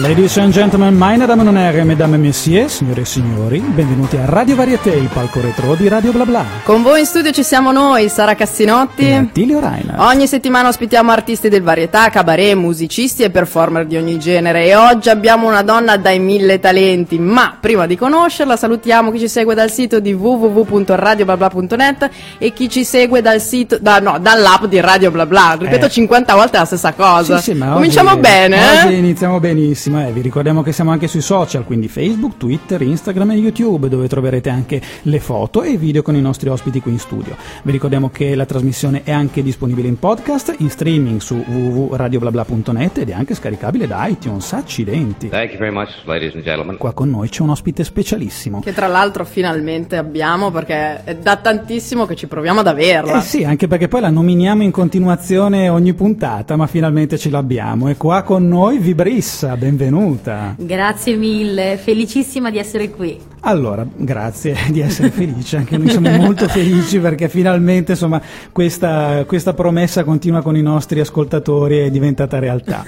Ladies and gentlemen, meine Damen und Herren, Mesdames et Messieurs, signore e signori, benvenuti a Radio Varieté, il palco retro di Radio Bla Bla. Con voi in studio ci siamo noi, Sara Cassinotti. E Attilio Reinhardt. Ogni settimana ospitiamo artisti del varietà, cabaret, musicisti e performer di ogni genere e oggi abbiamo una donna dai mille talenti, ma prima di conoscerla salutiamo chi ci segue dal sito di www.radioblabla.net e chi ci segue dal sito, da, no, dall'app di Radio Bla Bla. Ripeto Eh. 50 volte la stessa cosa. Sì, sì, Cominciamo oggi- bene, Oggi eh? iniziamo benissimo. Eh. Vi ricordiamo che siamo anche sui social, quindi Facebook, Twitter, Instagram e YouTube, dove troverete anche le foto e i video con i nostri ospiti qui in studio. Vi ricordiamo che la trasmissione è anche disponibile in podcast, in streaming su www.radioblabla.net ed è anche scaricabile da iTunes. Accidenti. Thank you very much, ladies and gentlemen. Qua con noi c'è un ospite specialissimo. Che tra l'altro finalmente abbiamo perché è da tantissimo che ci proviamo ad averla. Eh sì, anche perché poi la nominiamo in continuazione ogni puntata, ma finalmente ce l'abbiamo. E qua con noi Vibrissa, benvenuta. Grazie mille, felicissima di essere qui. Allora, grazie di essere felice, anche noi siamo molto felici perché finalmente insomma, questa, questa promessa continua con i nostri ascoltatori è diventata realtà.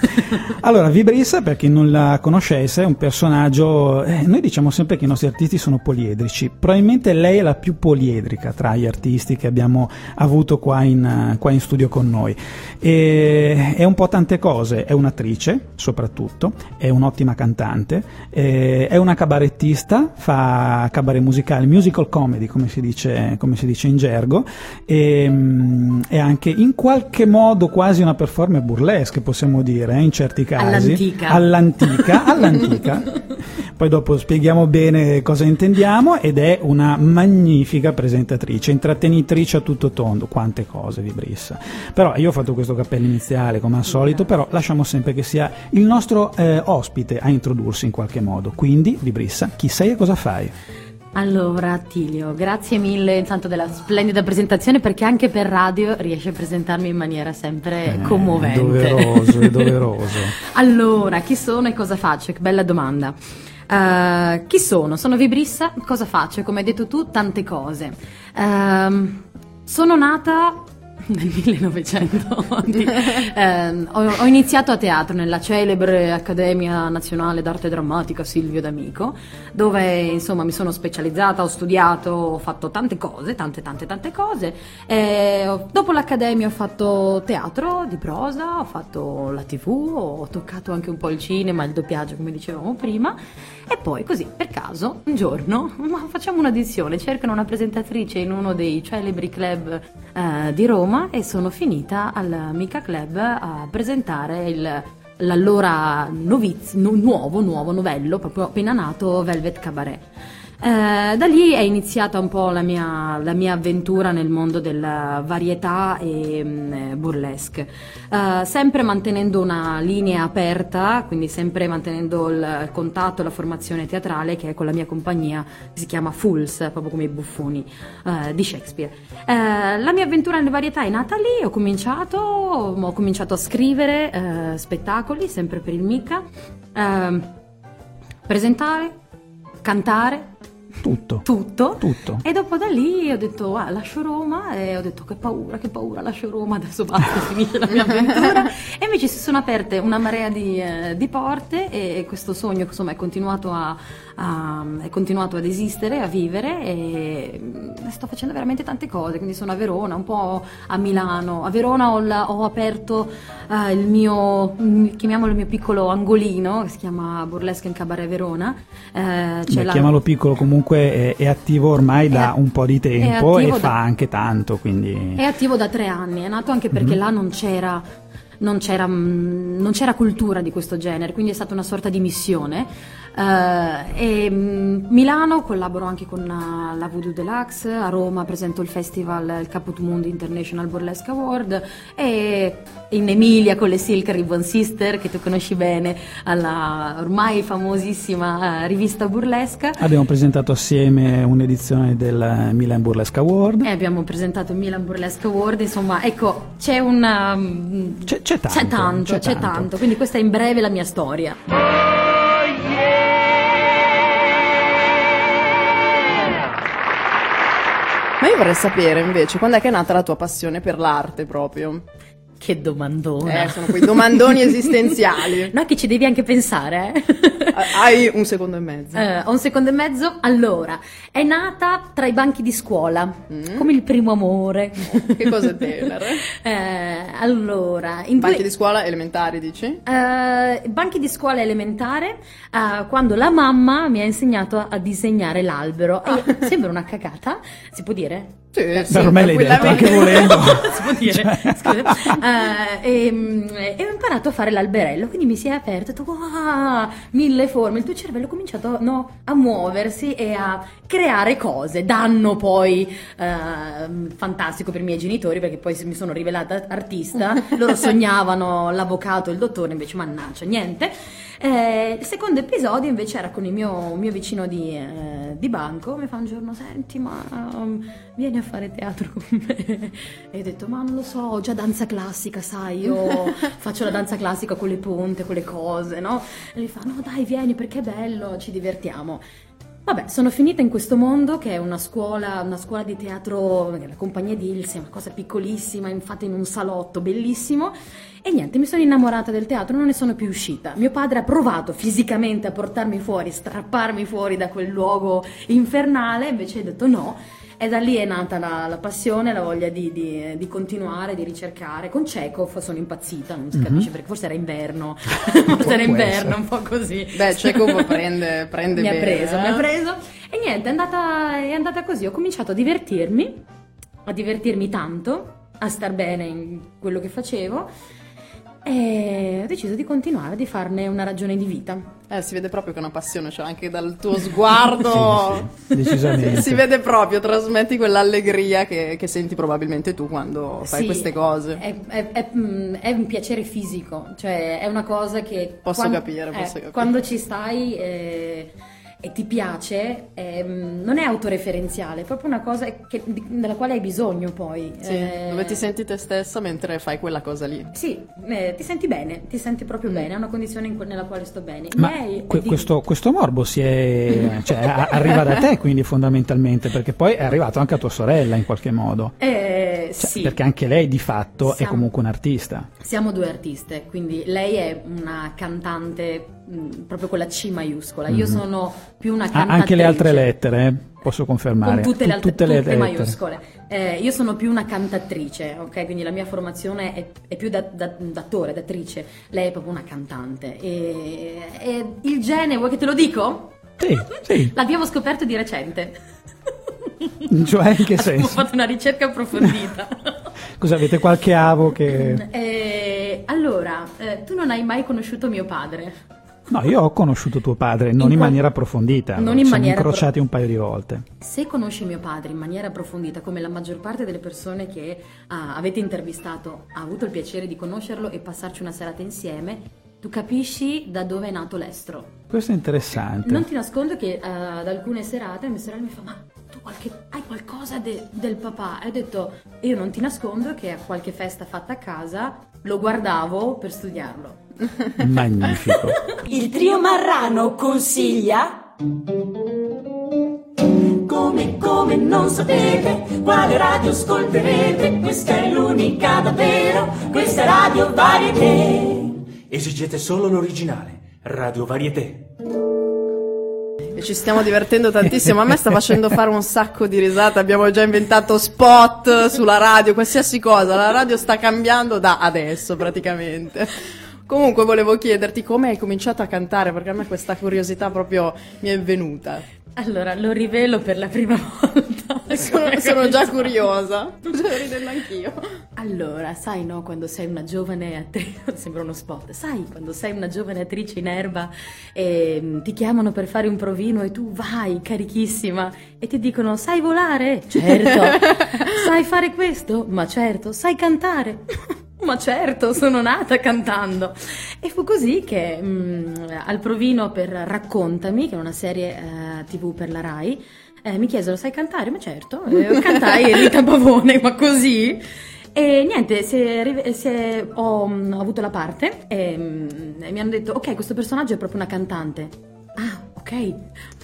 Allora, Vibrissa, per chi non la conoscesse, è un personaggio, eh, noi diciamo sempre che i nostri artisti sono poliedrici, probabilmente lei è la più poliedrica tra gli artisti che abbiamo avuto qua in, qua in studio con noi. E, è un po' tante cose, è un'attrice soprattutto, è un'ottima cantante, eh, è una cabarettista, fa cabaret musicale, musical comedy come si dice, come si dice in gergo, e, mm, è anche in qualche modo quasi una performer burlesque possiamo dire, eh, in certi casi. All'antica. All'antica, all'antica. Poi dopo spieghiamo bene cosa intendiamo ed è una magnifica presentatrice, intrattenitrice a tutto tondo, quante cose Vibrissa. Però io ho fatto questo cappello iniziale come al solito, però lasciamo sempre che sia il nostro eh, ospite a introdursi in qualche modo. Quindi Vibrissa, chi sei e cosa fai? Allora, Attilio, grazie mille intanto della splendida presentazione perché anche per radio riesci a presentarmi in maniera sempre Eh, commovente. Doveroso, è doveroso. allora, chi sono e cosa faccio? Che bella domanda. Eh, chi sono? Sono Vibrissa, cosa faccio? Come hai detto tu, tante cose. Ehm, sono nata nel 1900. Ehm, ho, ho iniziato a teatro nella celebre Accademia Nazionale d'Arte Drammatica Silvio D'Amico, dove insomma mi sono specializzata, ho studiato, ho fatto tante cose, tante tante tante cose. E ho- dopo l'accademia ho fatto teatro di prosa, ho fatto la tv, ho toccato anche un po' il cinema, il doppiaggio come dicevamo prima. E poi così, per caso, un giorno, facciamo un'audizione, cercano una presentatrice in uno dei celebri club eh, di Roma e sono finita al Mica Club a presentare il- l'allora noviz- nu- nuovo, nuovo novello, proprio appena nato, Velvet Cabaret. Eh, da lì è iniziata un po' la mia, la mia avventura nel mondo della varietà e mm, burlesque, Eh, sempre mantenendo una linea aperta, quindi sempre mantenendo il contatto e la formazione teatrale che è con la mia compagnia si chiama Fools, proprio come i buffoni eh, di Shakespeare. Eh, la mia avventura nelle varietà è nata lì, ho cominciato, ho cominciato a scrivere eh, spettacoli, sempre per il Mica, ehm, presentare, cantare, Tutto. tutto. Tutto. E dopo da lì ho detto, ah, lascio Roma e ho detto che paura, che paura, lascio Roma, adesso basta, finisce la mia avventura. e invece si sono aperte una marea di, eh, di porte e questo sogno insomma è continuato a, a- è continuato ad esistere, a vivere e mm, sto facendo veramente tante cose, quindi sono a Verona, un po' a Milano. A Verona ho, la- ho aperto eh, il mio, mm, chiamiamolo il mio piccolo angolino, che si chiama Burlesque in Cabaret Verona. Eh, Beh, la- chiamalo piccolo, comunque è, è attivo ormai da È- un po' di tempo e attivo fa da- anche tanto, quindi... È attivo da tre anni, è nato anche perché Mhm. là non c'era, non, c'era, mm, non c'era cultura di questo genere, quindi è stata una sorta di missione. Eh, e, mm, Milano collaboro anche con eh, la Voodoo Deluxe, a Roma presento il festival, il Caput Mundi International Burlesque Award e in Emilia con le Silk Ribbon Sister che tu conosci bene, alla ormai famosissima eh, rivista burlesca. Abbiamo presentato assieme un'edizione del Milan Burlesque Award. E abbiamo presentato il Milan Burlesque Award, insomma, ecco, c'è una... mm, C'è, c'è tanto. C'è tanto, c'è, tanto. quindi questa è in breve la mia storia. Ma io vorrei sapere invece quando è che è nata la tua passione per l'arte proprio. Che domandona. Eh, sono quei domandoni esistenziali. No, che ci devi anche pensare, eh. Hai un secondo e mezzo. Eh, ho un secondo e mezzo. Allora, è nata tra i banchi di scuola, Mm. come il primo amore. Che cose tenere. Eh, allora, in Banchi due- di scuola elementari, dici? Eh, banchi di scuola elementare, eh, quando la mamma mi ha insegnato a disegnare l'albero. Io- sembra una cagata, si può dire? Sì, sì, ormai l'hai detto anche volendo. si può dire? Scusa. Eh, ehm, e, ho imparato a fare l'alberello, quindi mi si è aperto, detto, wow, mille forme, il tuo cervello ha cominciato no, a muoversi e a creare cose. Danno poi ehm, fantastico per i miei genitori perché poi mi sono rivelata artista, loro sognavano l'avvocato, il dottore, invece mannaggia, niente. Eh, il secondo episodio invece era con il mio, mio vicino di, eh, di banco, mi fa un giorno, senti ma um, vieni a fare teatro con me. E ho detto, ma non lo so, ho già danza classica, sai, io faccio la danza classica con le punte, con le cose, no? E lui fa, no dai, vieni perché è bello, ci divertiamo. Vabbè, sono finita in questo mondo che è una scuola, una scuola di teatro, la compagnia di Ilse, una cosa piccolissima, infatti in un salotto bellissimo. E niente, mi sono innamorata del teatro, non ne sono più uscita. Mio padre ha provato fisicamente a portarmi fuori, strapparmi fuori da quel luogo infernale, invece ho detto no. E da lì è nata la, la passione, la voglia di, di- di continuare, di ricercare. Con Chekhov sono impazzita, non si capisce perché, forse era inverno, forse era inverno, un po' così. Beh, Chekhov prende, prende mi ha bene, preso, eh. mi ha preso. E niente, è andata, è andata così. Ho cominciato a divertirmi, a divertirmi tanto, a star bene in quello che facevo. E ho deciso di continuare, di farne una ragione di vita. Eh, si vede proprio che è una passione, cioè anche dal tuo sguardo. Sì, sì, decisamente. Si vede proprio, trasmetti quell'allegria che, che senti probabilmente tu quando fai Sì, queste cose. È, è- è- mm, è un piacere fisico, cioè è una cosa che... Posso quan- capire, posso eh, capire. Quando ci stai eh, e ti piace, ehm, non è autoreferenziale, è proprio una cosa che- di- della quale hai bisogno poi. Sì, eh, dove ti senti te stessa mentre fai quella cosa lì. Sì, eh, ti senti bene, ti senti proprio bene, è una condizione in cui- nella quale sto bene. Ma miei- que- di- questo, questo morbo si è, cioè, a- arriva da te quindi fondamentalmente perché poi è arrivato anche a tua sorella in qualche modo Eh, Cioè, sì. perché anche lei di fatto è Siamo- comunque un'artista Siamo due artiste, quindi lei è una cantante mh, proprio con la C maiuscola, io sono più una Ah, cantatrice. anche le altre lettere eh, posso confermare Con tutte le, altre, tutte le tutte lettere. maiuscole. Eh, io sono più una cantatrice, ok? Quindi la mia formazione è, è più da, da- d'attore, d'attrice. Lei è proprio una cantante. E, e il gene, vuoi che te lo dico? sì, sì. L'abbiamo scoperto di recente. cioè in che Abbiamo senso? fatto una ricerca approfondita. cosa avete qualche avo che Eh, allora, eh, tu non hai mai conosciuto mio padre? No io ho conosciuto tuo padre non In in, qual- maniera approfondita Non in siamo maniera incrociati un paio di volte Se conosci mio padre in maniera approfondita, come la maggior parte delle persone che ah, avete intervistato ha avuto il piacere di conoscerlo e passarci una serata insieme, tu capisci da dove è nato l'estro. questo è interessante Non ti nascondo che eh, ad alcune serate mia sorella mi fa: Ma tu qualche- hai qualcosa de- del papà? E ho detto: Io non ti nascondo che a qualche festa fatta a casa lo guardavo per studiarlo. magnifico Il trio Marrano consiglia. Come, come non sapete quale radio ascolterete? Questa è l'unica davvero, questa è Radio Varieté. Esigete solo l'originale. Radio Varieté. E ci stiamo divertendo tantissimo. A me sta facendo fare un sacco di risate. Abbiamo già inventato spot sulla radio, qualsiasi cosa. La radio sta cambiando da adesso praticamente. Comunque volevo chiederti come hai cominciato a cantare, perché a me questa curiosità proprio mi è venuta. Allora, lo rivelo per la prima volta. Sono, sono già curiosa. Sto già ridendo anch'io. Allora, sai no, quando sei una giovane attrice, sembra uno spot, sai quando sei una giovane attrice in erba e mm, ti chiamano per fare un provino e tu vai carichissima e ti dicono sai volare? Certo. sai fare questo? Ma certo. Sai cantare? Ma certo, sono nata cantando. E fu così che mm, al provino per Raccontami, che è una serie eh, tv per la Rai, eh, mi chiesero sai cantare? Ma certo. E cantai Rita Pavone, ma così. E niente, si è rive- si è- ho, ho avuto la parte e, mm, e mi hanno detto ok, questo personaggio è proprio una cantante. Ah, ok,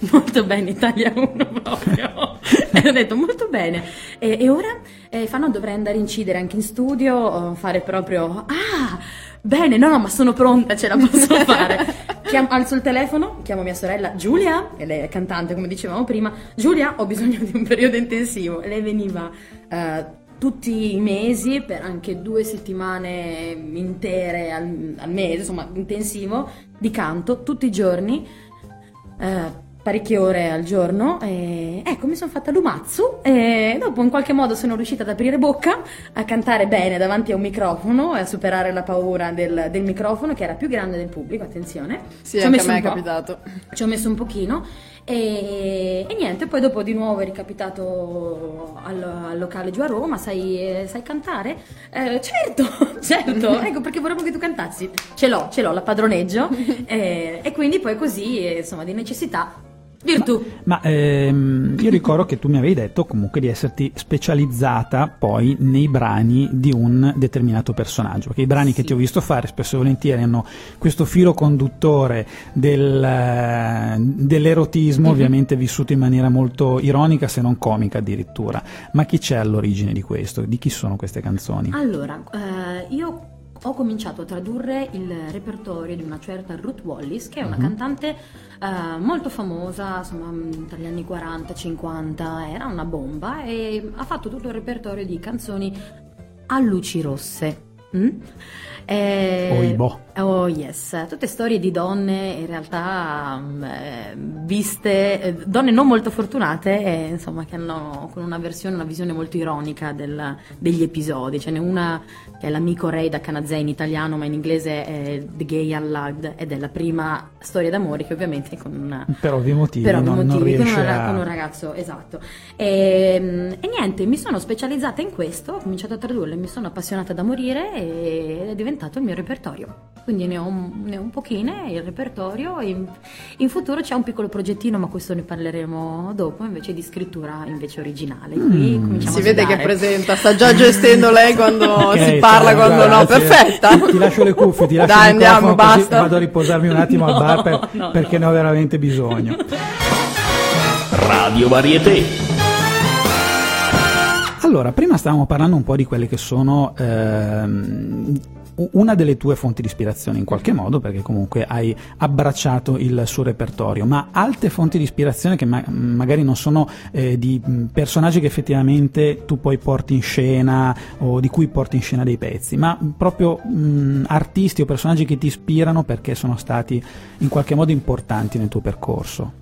molto bene, Italia 1 proprio. E ho detto molto bene. E, e ora eh, fanno dovrei andare a incidere anche in studio, o fare proprio, ah, bene, no, no, ma sono pronta, ce la posso fare. Chiam- alzo il telefono, chiamo mia sorella Giulia, e lei è cantante come dicevamo prima, Giulia ho bisogno di un periodo intensivo. E lei veniva eh, tutti i mesi, per anche due settimane intere al, al mese, insomma intensivo, di canto, tutti i giorni. eh, parecchie ore al giorno e ecco mi sono fatta l'umazzu e dopo in qualche modo sono riuscita ad aprire bocca a cantare bene davanti a un microfono e a superare la paura del, del microfono che era più grande del pubblico attenzione Sì, Ci ho anche a messo me un è po'. capitato. ci ho messo un pochino e, e niente, poi dopo di nuovo è ricapitato al, al locale giù a Roma, sai, sai cantare? Eh, certo, certo, ecco perché vorremmo che tu cantassi. Ce l'ho, ce l'ho, la padroneggio eh, e quindi poi così, insomma, di necessità, virtù. Ma ehm, io ricordo che tu mi avevi detto comunque di esserti specializzata poi nei brani di un determinato personaggio, perché i brani che Sì. ti ho visto fare spesso e volentieri hanno questo filo conduttore del, eh, dell'erotismo, Mhm. ovviamente vissuto in maniera molto ironica, se non comica addirittura. Ma chi c'è all'origine di questo? Di chi sono queste canzoni? Allora, eh, io ho cominciato a tradurre il repertorio di una certa Ruth Wallis, che è una cantante eh, molto famosa, insomma, tra gli anni 40-50, era una bomba e ha fatto tutto il repertorio di canzoni a luci rosse. mm? Eh, Oibò. Oh yes, tutte storie di donne in realtà mm, eh, viste, eh, donne non molto fortunate, eh, insomma, che hanno con una versione, una visione molto ironica del- degli episodi. Ce n'è una che è l'amico Ray da Canazè in italiano, ma in inglese è The Gay Unlugged ed è la prima storia d'amore che ovviamente con una, Per ovvi motivi, per ovvi non, non motivi, con, riesce una- a... con un ragazzo, esatto. E, e niente, mi sono specializzata in questo, ho cominciato a tradurle, mi sono appassionata da morire e è diventato il mio repertorio. Quindi ne ho, un- ne ho un pochine, il repertorio. In, in futuro c'è un piccolo progettino, ma questo ne parleremo dopo, invece di scrittura invece originale. Cominciamo Si a vede che presenta, sta già gestendo lei quando Ok, si parla, ciao, quando no. grazie. Perfetta. Ti, ti lascio le cuffie, ti lascio Dai, il andiamo, basta. vado a riposarmi un attimo al No, bar per- no, perché no. ne ho veramente bisogno. Radio Varieté. Allora, prima stavamo parlando un po' di quelle che sono ehm, una delle tue fonti di ispirazione in qualche modo, perché comunque hai abbracciato il suo repertorio, ma altre fonti di ispirazione che ma- magari non sono eh, di mh, personaggi che effettivamente tu poi porti in scena o di cui porti in scena dei pezzi, ma proprio mh, artisti o personaggi che ti ispirano perché sono stati in qualche modo importanti nel tuo percorso.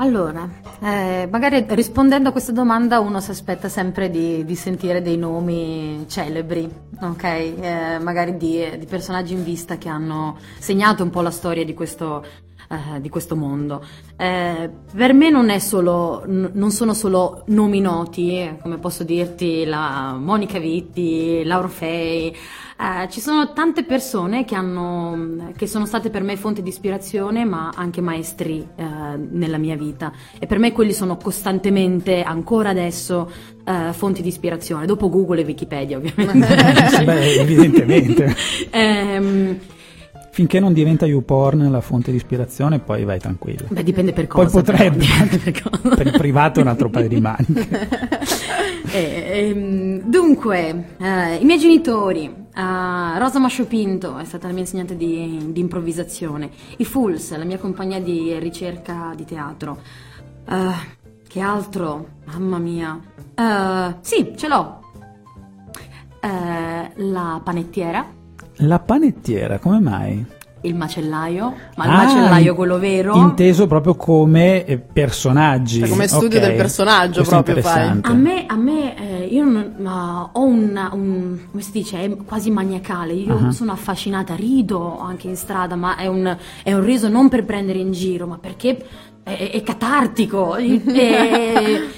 Allora, eh, magari rispondendo a questa domanda uno si aspetta sempre di, di sentire dei nomi celebri, ok? Eh, magari di, di personaggi in vista che hanno segnato un po' la storia di questo, eh, di questo mondo. Eh, per me non, solo, n- non sono solo nomi noti, eh, come posso dirti la Monica Vitti, Lauro Fei. Eh, ci sono tante persone che, hanno, che sono state per me fonte di ispirazione, ma anche maestri eh, nella mia vita. E per me quelli sono costantemente, ancora adesso, eh, fonti di ispirazione. Dopo Google e Wikipedia, ovviamente. Beh, evidentemente. Ehm, Finché non diventa YouPorn la fonte di ispirazione, poi vai tranquillo. beh, dipende per Poi cosa. però, potrebbe, dipende per per il privato è un altro paio di maniche. Eh, ehm, dunque, eh, i miei genitori, eh, Rosa Mascio Pinto è stata la mia insegnante di, di improvvisazione, i Fools, la mia compagnia di ricerca di teatro. Eh, che altro? Mamma mia. Eh, sì, ce l'ho. La panettiera, La panettiera, come mai? il macellaio, ma il Ah, macellaio quello vero. Inteso proprio come eh, personaggi. Cioè, come studio Ok, del personaggio questo è proprio fai. A me, a me eh, io non- ma ho un, un- come si dice, è quasi maniacale, io Ah. sono affascinata, rido anche in strada, ma è un, è un riso non per prendere in giro, ma perché è, è catartico. E-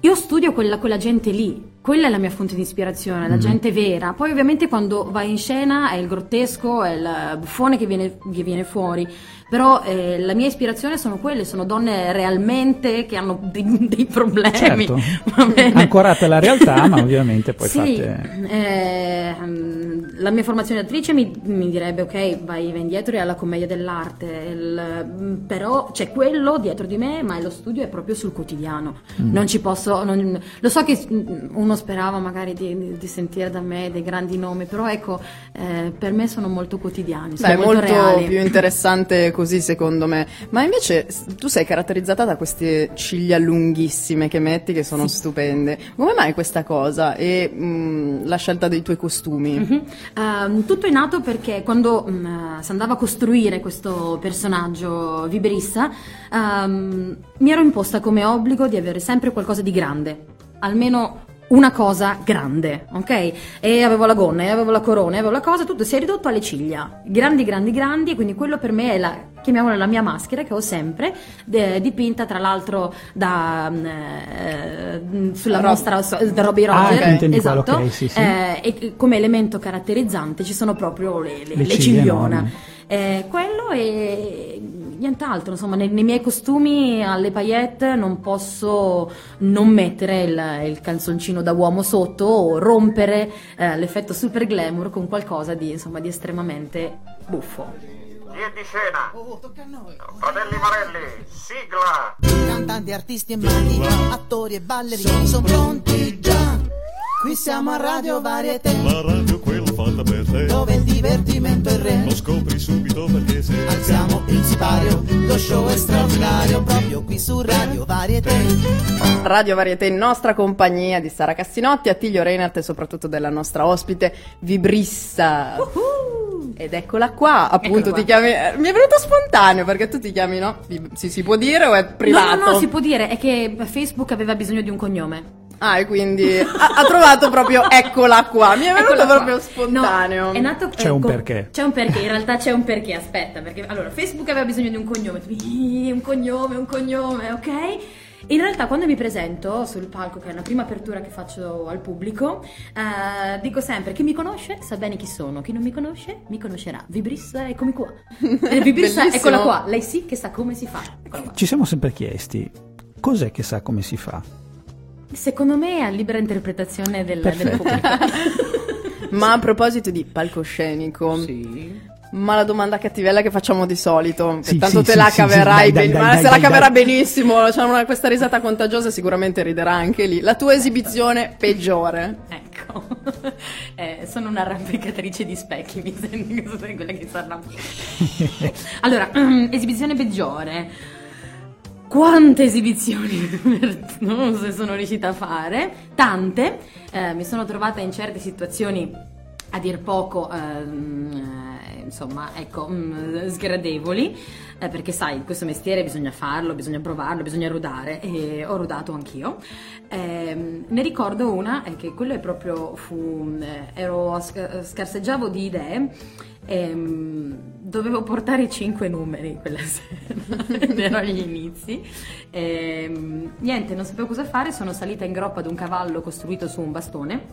io studio quella, quella gente lì, quella è la mia fonte di ispirazione, la gente vera. Poi ovviamente quando vai in scena è il grottesco, è il buffone che viene, che viene fuori. Però eh, la mia ispirazione sono quelle, sono donne realmente che hanno dei, dei problemi. Certo, ancorate alla realtà, ma ovviamente poi sì, fate... eh, mm, la mia formazione di attrice mi, mi direbbe ok, vai, vai indietro e alla commedia dell'arte, il- mm, però c'è quello dietro di me, ma lo studio è proprio sul quotidiano. Mm. Non ci posso, non- lo so che mm, uno sperava magari di, di- sentire da me dei grandi nomi, però ecco, eh, per me sono molto quotidiani, sono Beh, è molto, molto reali. più interessante così secondo me. Ma invece tu sei caratterizzata da queste ciglia lunghissime che metti che sono stupende. Come mai questa cosa e mh, la scelta dei tuoi costumi? Mhm. Ehm, tutto è nato perché quando mm, si andava a costruire questo personaggio Vibrissa, ehm, mi ero imposta come obbligo di avere sempre qualcosa di grande, almeno una cosa grande, ok? E avevo la gonna, e avevo la corona, e avevo la cosa, tutto si è ridotto alle ciglia, grandi, grandi, grandi, e quindi quello per me è la, chiamiamola la mia maschera che ho sempre, de- dipinta tra l'altro da, mm, eh, mm, sulla Rob- mostra so- da Robbie Ah, Roger, intendi quello, esatto, ok, sì, sì. eh, e come elemento caratterizzante ci sono proprio le, le, Le le ciglia ciglione. Eh, quello e nient'altro, insomma, nei, nei miei costumi alle paillette non posso non mettere il, il calzoncino da uomo sotto o rompere eh, l'effetto super glamour con qualcosa di, insomma, di estremamente buffo. Di scena? Fratelli Marelli, sigla! Cantanti, artisti e maghi, attori e ballerini sono pronti già. Qui siamo a Radio Varietà, La radio quella fatta per te dove il divertimento è il re. Lo scopri subito perché se Alziamo il sipario, lo show è straordinario, proprio qui su Radio Varietà. Radio Varietà in nostra compagnia di Sara Cassinotti, Attilio Reinhardt e soprattutto della nostra ospite Vibrissa. Ed eccola qua, appunto Eccola qua. ti chiami... eh, Mi è venuto spontaneo perché tu ti chiami, no? Si, si può dire o è privato? No, no, no, si può dire, è che Facebook aveva bisogno di un cognome. Ah, e quindi ha, ha trovato proprio eccola qua. Mi è venuto Eccola qua. proprio spontaneo. No, è nato, C'è un ecco, perché. C'è un perché, in realtà c'è un perché, aspetta, perché allora Facebook aveva bisogno di un cognome, tu, "Ih, un cognome, un cognome, ok? In realtà quando mi presento sul palco, che è la prima apertura che faccio al pubblico, eh, dico sempre chi mi conosce sa bene chi sono, chi non mi conosce mi conoscerà. Vibrissa, eccomi qua. Eh, Vibrissa, eccola qua, lei sì che sa come si fa. Qua. Ci siamo sempre chiesti, cos'è che sa come si fa? Secondo me è a libera interpretazione del, del pubblico. Ma a proposito di palcoscenico, ma la domanda cattivella che facciamo di solito, che Sì, tanto sì, te sì, la sì, sì, caverai dai, dai, ben- dai, ma dai, se la caverà benissimo, c'è una, questa risata contagiosa sicuramente riderà anche lì. La tua esibizione peggiore. Ecco, Eh, sono un'arrampicatrice di specchi, mi sembra che sono quella che si arrampica. Allora, esibizione peggiore. Quante esibizioni non so se sono riuscita a fare? Tante. Eh, mi sono trovata in certe situazioni a dir poco, ehm, eh, insomma, ecco, mm, sgradevoli, eh, perché sai, questo mestiere bisogna farlo, bisogna provarlo, bisogna rodare e ho rodato anch'io. Ehm, ne ricordo una, che quello è proprio fu, eh, ero scarseggiavo di idee Ehm, dovevo portare cinque numeri quella sera, erano gli inizi. Ehm, niente, non sapevo cosa fare, sono salita in groppa ad un cavallo costruito su un bastone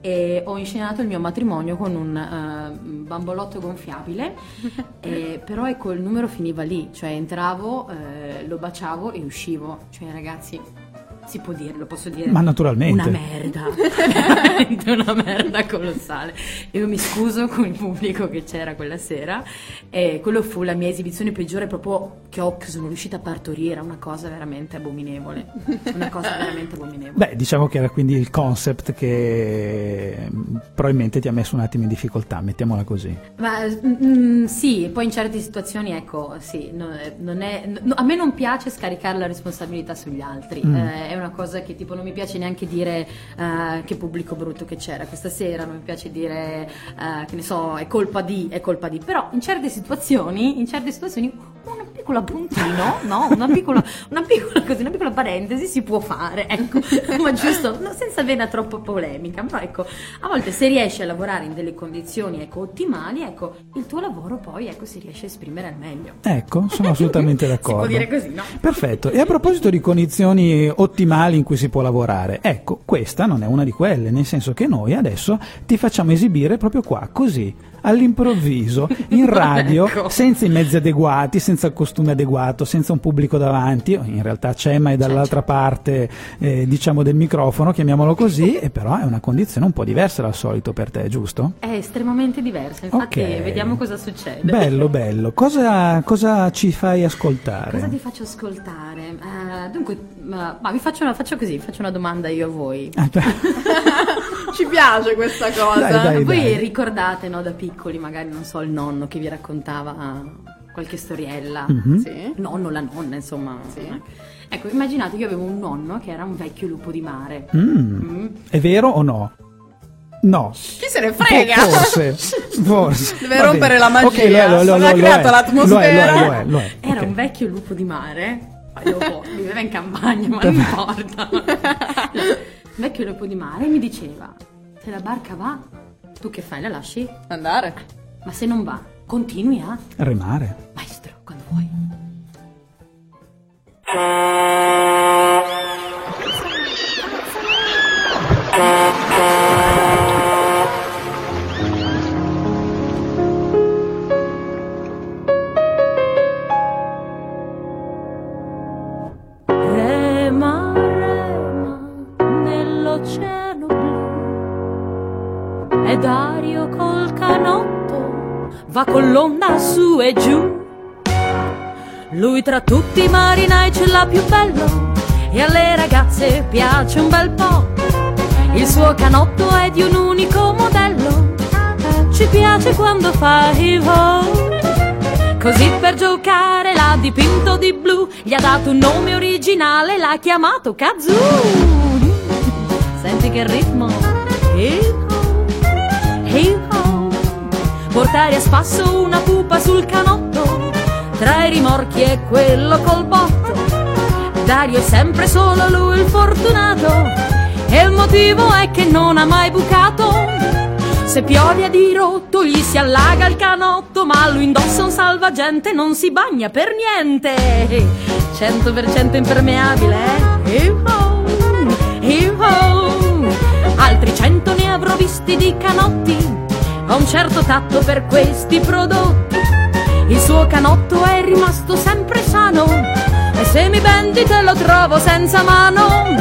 e ho inscenato il mio matrimonio con un eh, bambolotto gonfiabile, e- però ecco il numero finiva lì, cioè entravo, eh, lo baciavo e uscivo, cioè ragazzi... Si può dire, lo posso dire. Ma naturalmente. Una merda. Veramente una merda colossale. Io mi scuso con il pubblico che c'era quella sera. E quello fu la mia esibizione peggiore, proprio che, ho, che sono riuscita a partorire. Una cosa veramente abominevole. Una cosa veramente abominevole. Beh, diciamo che era quindi il concept che mm, probabilmente ti ha messo un attimo in difficoltà, mettiamola così. Ma mm, sì, poi in certe situazioni, ecco, sì, no- non è- no- a me non piace scaricare la responsabilità sugli altri. Mm. Eh, è una cosa che tipo non mi piace neanche dire eh, che pubblico brutto che c'era questa sera, non mi piace dire eh, che ne so, è colpa di, è colpa di. Però in certe situazioni, in certe situazioni, una piccola piccolo appuntino, no? Una piccola, una piccola, così, una piccola parentesi si può fare, ecco, ma giusto, no, senza vena troppo polemica, però ecco, a volte se riesci a lavorare in delle condizioni ecco, ottimali, ecco, il tuo lavoro poi ecco, si riesce a esprimere al meglio. Ecco, sono assolutamente Si d'accordo. può dire così, no? Perfetto. E a proposito di condizioni ottimali in cui si può lavorare, ecco, questa non è una di quelle, nel senso che noi adesso ti facciamo esibire proprio qua, così, all'improvviso, in radio, Ecco. senza i mezzi adeguati, senza il costume adeguato, senza un pubblico davanti. In realtà c'è, ma è dall'altra parte, eh, diciamo, del microfono, chiamiamolo così, e però è una condizione un po' diversa dal solito per te, giusto? È estremamente diversa, infatti Ok. vediamo cosa succede. Bello, bello. Cosa, cosa ci fai ascoltare? Cosa ti faccio ascoltare? Eh, dunque, eh, ma vi faccio, una, faccio così, faccio una domanda io a voi. Ah, Ci piace questa cosa. Dai, dai. voi ricordate, no, da piccoli, magari, non so, il nonno che vi raccontava qualche storiella? Mhm. Sì. Nonno, la nonna, insomma. Ecco, immaginate, io avevo un nonno che era un vecchio lupo di mare. Mm. Mm. È vero o no? No. Chi se ne frega? Po- Forse, forse. Deve Va rompere bene. la magia. Ok, lo è, lo lo è, Non ha lo è. creato Lo è, l'atmosfera. Lo è, lo è, lo è, Era ok. un vecchio lupo di mare. Viveva in campagna, ma non importa. Un vecchio lupo di mare mi diceva: Se la barca va, tu che fai? La lasci? Andare. Ma se non va, continui a. Remare. Maestro, quando vuoi. Rema, tra tutti i marinai ce l'ha più bello e alle ragazze piace un bel po'. Il suo canotto è di un unico modello, ci piace quando fa i vol. Così per giocare l'ha dipinto di blu, gli ha dato un nome originale, l'ha chiamato Kazoo. Senti che ritmo, hip hop, hip hop. Portare a spasso una pupa sul canotto, tra i rimorchi e quello col botto. Dario è sempre solo lui il fortunato, e il motivo è che non ha mai bucato. Se piove a dirotto gli si allaga il canotto, ma lui indossa un salvagente, non si bagna per niente. 100% impermeabile, eh? Hip-ho, hip-ho. Altri cento ne avrò visti di canotti, ho un certo tatto per questi prodotti. Il suo canotto è rimasto sempre sano, e se mi bendi te lo trovo senza mano.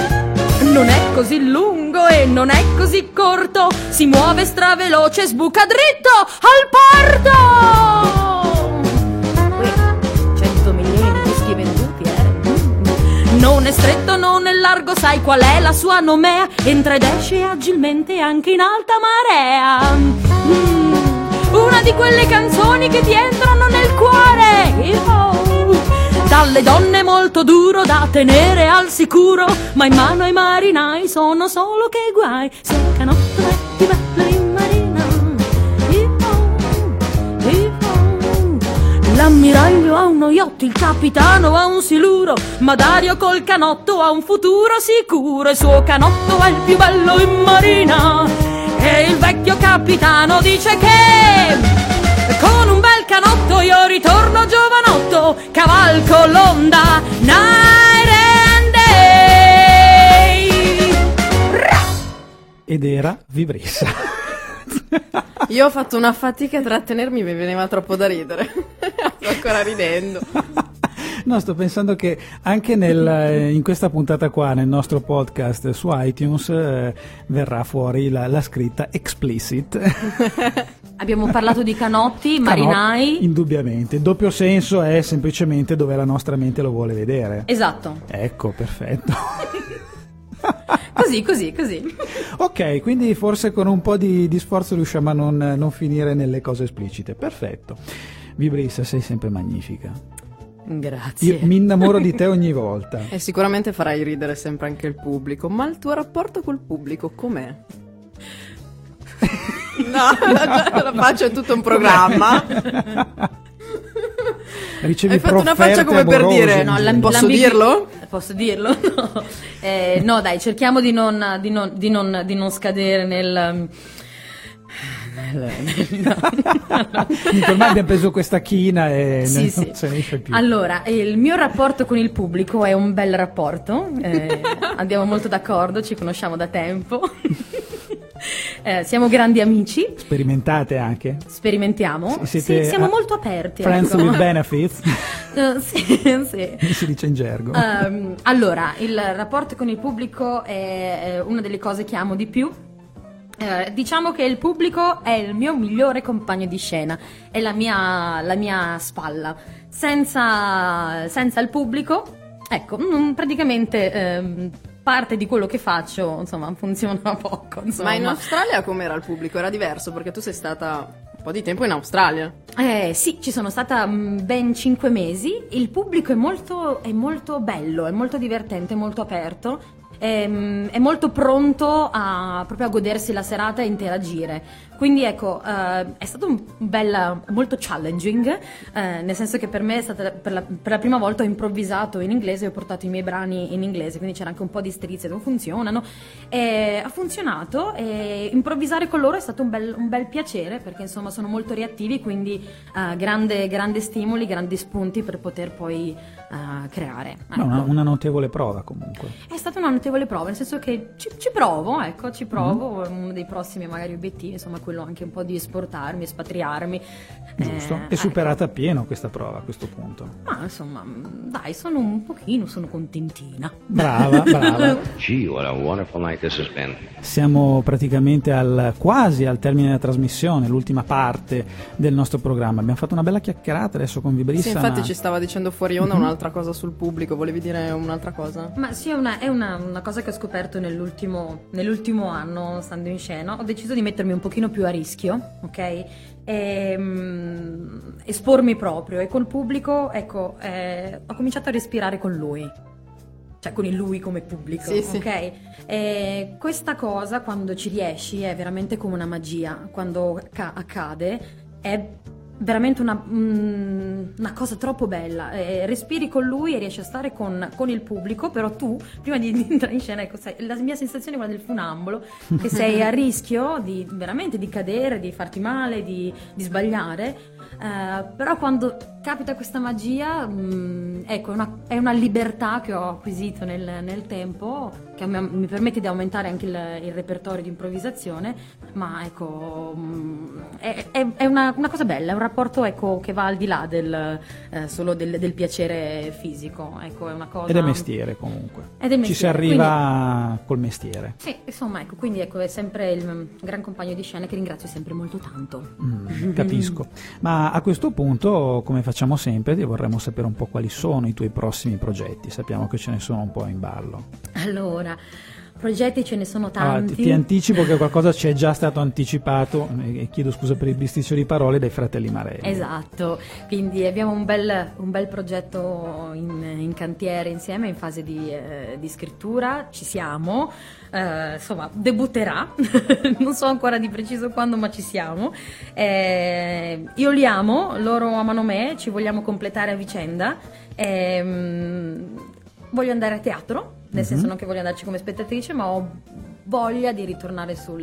Non è così lungo e non è così corto, si muove straveloce, sbuca dritto al porto! Uè, 100 milioni di dischi venduti, eh? Non è stretto, non è largo, sai qual è la sua nomea? Entra ed esce agilmente anche in alta marea. Mm, una di quelle canzoni che ti entrano nel cuore. Io- dalle donne molto duro da tenere al sicuro, ma in mano ai marinai sono solo che guai. Se canotto più bello in marina, io- io- L'ammiraglio ha uno yacht, il capitano ha un siluro, ma Dario col canotto ha un futuro sicuro. Il suo canotto è il più bello in marina. E il vecchio capitano dice che con un bel canotto io ritorno giovanotto, cavalco l'onda, night and day. Ed era Vibrissa. Io ho fatto una fatica a trattenermi, mi veniva troppo da ridere. Sto ancora ridendo. No, sto pensando che anche nel, eh, in questa puntata qua, nel nostro podcast su iTunes, eh, verrà fuori la, la scritta explicit. Abbiamo parlato di canotti, marinai. Indubbiamente. Il doppio senso è semplicemente dove la nostra mente lo vuole vedere. Esatto, Ecco, perfetto. così, così, così. ok, quindi forse con un po' di, di sforzo riusciamo a non, non finire nelle cose esplicite. Perfetto. Vibrissa, sei sempre magnifica. Grazie. Io mi innamoro di te ogni volta. E sicuramente farai ridere sempre anche il pubblico, ma il tuo rapporto col pubblico com'è? No, la, la faccio è tutto un programma. Ricevi Hai fatto una faccia come per amorose dire, in no, giro. l'am- Posso dirlo? Posso dirlo? No. Eh, no, dai, cerchiamo di non, di non- di non- di non scadere nel... ormai abbiamo preso questa china e Sì, non sì. se ne esce più. Allora, il mio rapporto con il pubblico è un bel rapporto, eh, andiamo molto d'accordo, ci conosciamo da tempo, Eh, siamo grandi amici, Sperimentate anche. sperimentiamo, Sì, Sì, siamo ah, molto aperti. Friends ecco. with benefits, Eh, sì, sì. si dice in gergo. Ehm, allora, il rapporto con il pubblico è eh, una delle cose che amo di più. Eh, diciamo che il pubblico è il mio migliore compagno di scena, è la mia, la mia spalla. Senza, senza il pubblico, ecco, praticamente ehm, parte di quello che faccio, insomma, funziona poco. Insomma. Ma in Australia com'era il pubblico? Era diverso perché tu sei stata un po' di tempo in Australia. Eh, sì, ci sono stata mm, ben cinque mesi. Il pubblico è molto, è molto bello, è molto divertente, è molto aperto. È, mm, è molto pronto a, proprio a godersi la serata e interagire. Quindi ecco, eh, è stato un bella, molto challenging, eh, nel senso che per me è stata per la, per la prima volta ho improvvisato in inglese e ho portato i miei brani in inglese, quindi c'era anche un po' di strizze, non funzionano. E ha funzionato e improvvisare con loro è stato un bel, un bel piacere perché insomma sono molto reattivi, quindi eh, grande, grande stimoli, grandi spunti per poter poi eh, creare. Ecco. una, una notevole prova comunque. È stata una notevole prova, nel senso che ci, ci provo, ecco, ci provo, Mm-hmm. uno dei prossimi magari obiettivi, insomma, quello anche un po' di esportarmi, espatriarmi. Giusto. Eh, è superata appieno questa prova a questo punto. Ma insomma, mh, dai, sono un pochino, sono contentina. Brava, brava. Gee, what a wonderful night this has been. Siamo praticamente al, quasi al termine della trasmissione, l'ultima parte del nostro programma. Abbiamo fatto una bella chiacchierata adesso con Vibrissa. Sì, infatti ma- ci stava dicendo fuori onda Mhm. un'altra cosa sul pubblico, volevi dire un'altra cosa? Ma sì, è, una, è una- una cosa che ho scoperto nell'ultimo, nell'ultimo anno, stando in scena. Ho deciso di mettermi un pochino più a rischio, ok? E, mm, espormi proprio. E col pubblico, ecco, eh, ho cominciato a respirare con lui. Cioè, con il lui come pubblico, Sì, sì. ok? E questa cosa, quando ci riesci, è veramente come una magia. Quando ca- accade, è veramente una, mm, una cosa troppo bella. Eh, respiri con lui e riesci a stare con, con il pubblico, però tu, prima di, di entrare in scena, ecco, sai, la mia sensazione è quella del funambolo, che sei a rischio di veramente di cadere, di farti male, di, di sbagliare. Eh, però quando capita questa magia, mm, ecco, è una, è una libertà che ho acquisito nel, nel tempo, che mi, mi permette di aumentare anche il, il repertorio di improvvisazione, ma ecco, mm, è, è- è una, una cosa bella, è un rapporto ecco, che va al di là del, eh, solo del, del piacere fisico, ecco, è una cosa... Ed è mestiere comunque. Ed è Ci si mestiere, arriva col mestiere. Sì, insomma, ecco, quindi ecco, è sempre il gran compagno di scena che ringrazio sempre molto tanto. Mm, capisco. Ma a questo punto, come facciamo sempre, ti vorremmo sapere un po' quali sono i tuoi prossimi progetti. Sappiamo che ce ne sono un po' in ballo. Allora, progetti ce ne sono tanti. ti, ti anticipo che qualcosa ci è già stato anticipato, e e chiedo scusa per il bisticcio di parole, dai fratelli Marelli. Esatto, quindi abbiamo un bel, un bel progetto in, in cantiere insieme, in fase di, eh, di scrittura, ci siamo, eh, insomma debutterà, non so ancora di preciso quando ma ci siamo. Eh, io li amo, loro amano me, ci vogliamo completare a vicenda. Ehm, voglio andare a teatro, nel Mhm. senso non che voglio andarci come spettatrice, ma ho voglia di ritornare sul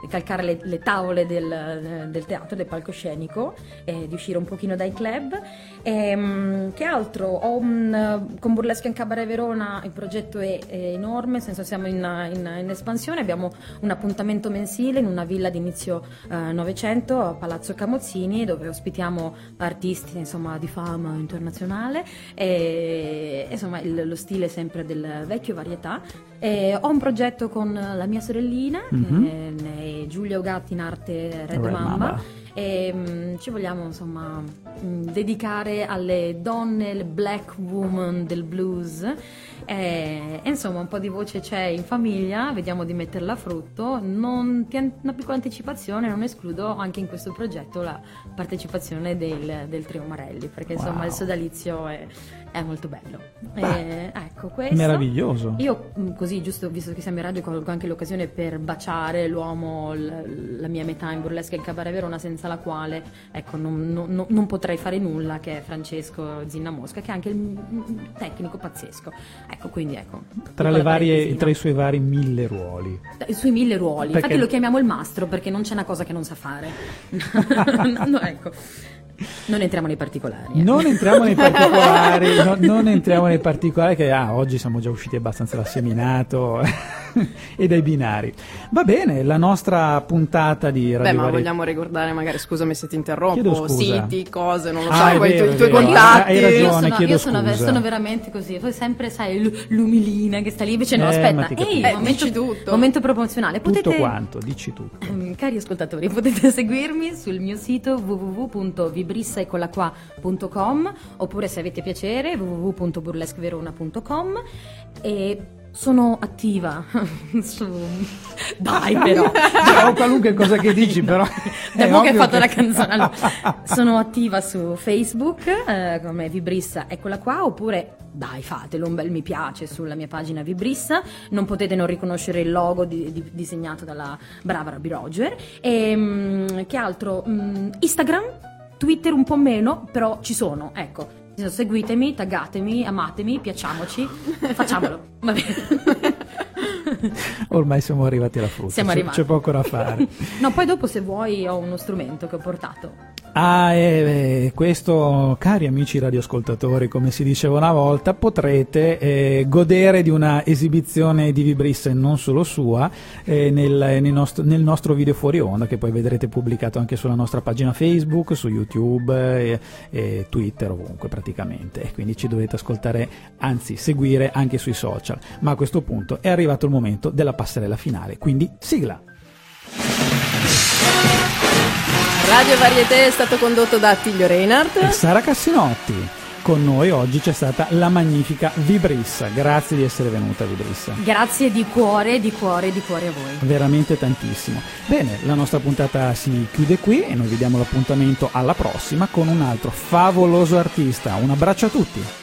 di calcare le, le tavole del, del teatro, del palcoscenico, e di uscire un pochino dai club. Ehm, che altro? Ho un, con Burlesque in Cabaret Verona il progetto è, è enorme, nel senso siamo in, in- in espansione, abbiamo un appuntamento mensile in una villa di inizio eh, Novecento a Palazzo Camozzini dove ospitiamo artisti insomma, di fama internazionale e insomma il- lo stile sempre del vecchio varietà. E ho un progetto con la mia sorellina, Mhm. che è Giulia Ogatti in arte Red, Red Mamba. Mamba. E mm, ci vogliamo insomma mm, dedicare alle donne, le black woman del blues. E, insomma, un po' di voce c'è in famiglia, vediamo di metterla a frutto. Non, una piccola anticipazione, non escludo anche in questo progetto la partecipazione del, del trio Marelli, perché insomma Wow. il sodalizio è, è molto bello. E, ecco, questo. meraviglioso. Io mm, così, giusto visto che siamo in radio, colgo anche l'occasione per baciare l'uomo, la mia metà in burlesque e il cabaret Verona senza senza la quale ecco, non, non- non potrei fare nulla, che è Francesco Zinna Mosca, che è anche il un tecnico pazzesco. Ecco, quindi ecco. Tra, varie, tra i suoi vari mille ruoli. I suoi mille ruoli. Perché- Infatti lo chiamiamo il mastro perché non c'è una cosa che non sa fare. No, ecco. Non entriamo nei particolari. eh. Non entriamo nei particolari, no- non entriamo nei particolari che ah, oggi siamo già usciti abbastanza dal seminato e dai binari. Va bene, la nostra puntata di Radio Beh, ma Varietà- vogliamo ricordare, magari scusami se ti interrompo, siti, cose, non lo Ah, so, vero, i tuoi contatti. Hai ragione, io sono, chiedo io sono, ve- scusa. sono veramente così, poi sempre sai l- l'umilina che sta lì, invece no, Eh, aspetta, ehi. Eh, momento, dici tutto. momento promozionale, tutto potete quanto, dici tutto. Ehm, Cari ascoltatori, potete seguirmi sul mio sito www.vibrissaecolaqua.com oppure se avete piacere www.burlesqueverona.com e sono attiva su... Dai però! Però qualunque cosa che dici, però. Dopo che hai fatto la canzone, allora, sono attiva su Facebook eh, come Vibrissa, eccola qua, oppure dai, fatelo un bel mi piace sulla mia pagina Vibrissa. Non potete non riconoscere il logo di- di- disegnato dalla brava Rabbi Roger. E mm, che altro? Mm, Instagram, Twitter un po' meno, però ci sono, ecco. Seguitemi, taggatemi, amatemi, piacciamoci, facciamolo. Va bene. Ormai siamo arrivati alla frutta. C'è-. C'è poco da fare. No, poi dopo se vuoi ho uno strumento che ho portato. Ah, e eh, questo, cari amici radioascoltatori, come si diceva una volta, potrete eh, godere di una esibizione di Vibrissa e non solo sua eh, nel, nel nostro, nel nostro video fuori onda, che poi vedrete pubblicato anche sulla nostra pagina Facebook, su YouTube e, e Twitter, ovunque praticamente. E Quindi ci dovete ascoltare, anzi seguire anche sui social. Ma a questo punto è arrivato il momento della passerella finale, quindi sigla. Radio Varieté è stato condotto da Attilio Reinhardt. e Sara Cassinotti. Con noi oggi c'è stata la magnifica Vibrissa. Grazie di essere venuta, Vibrissa. Grazie di cuore, di cuore, di cuore a voi. Veramente tantissimo. Bene, la nostra puntata si chiude qui e noi vi diamo l'appuntamento alla prossima con un altro favoloso artista. Un abbraccio a tutti.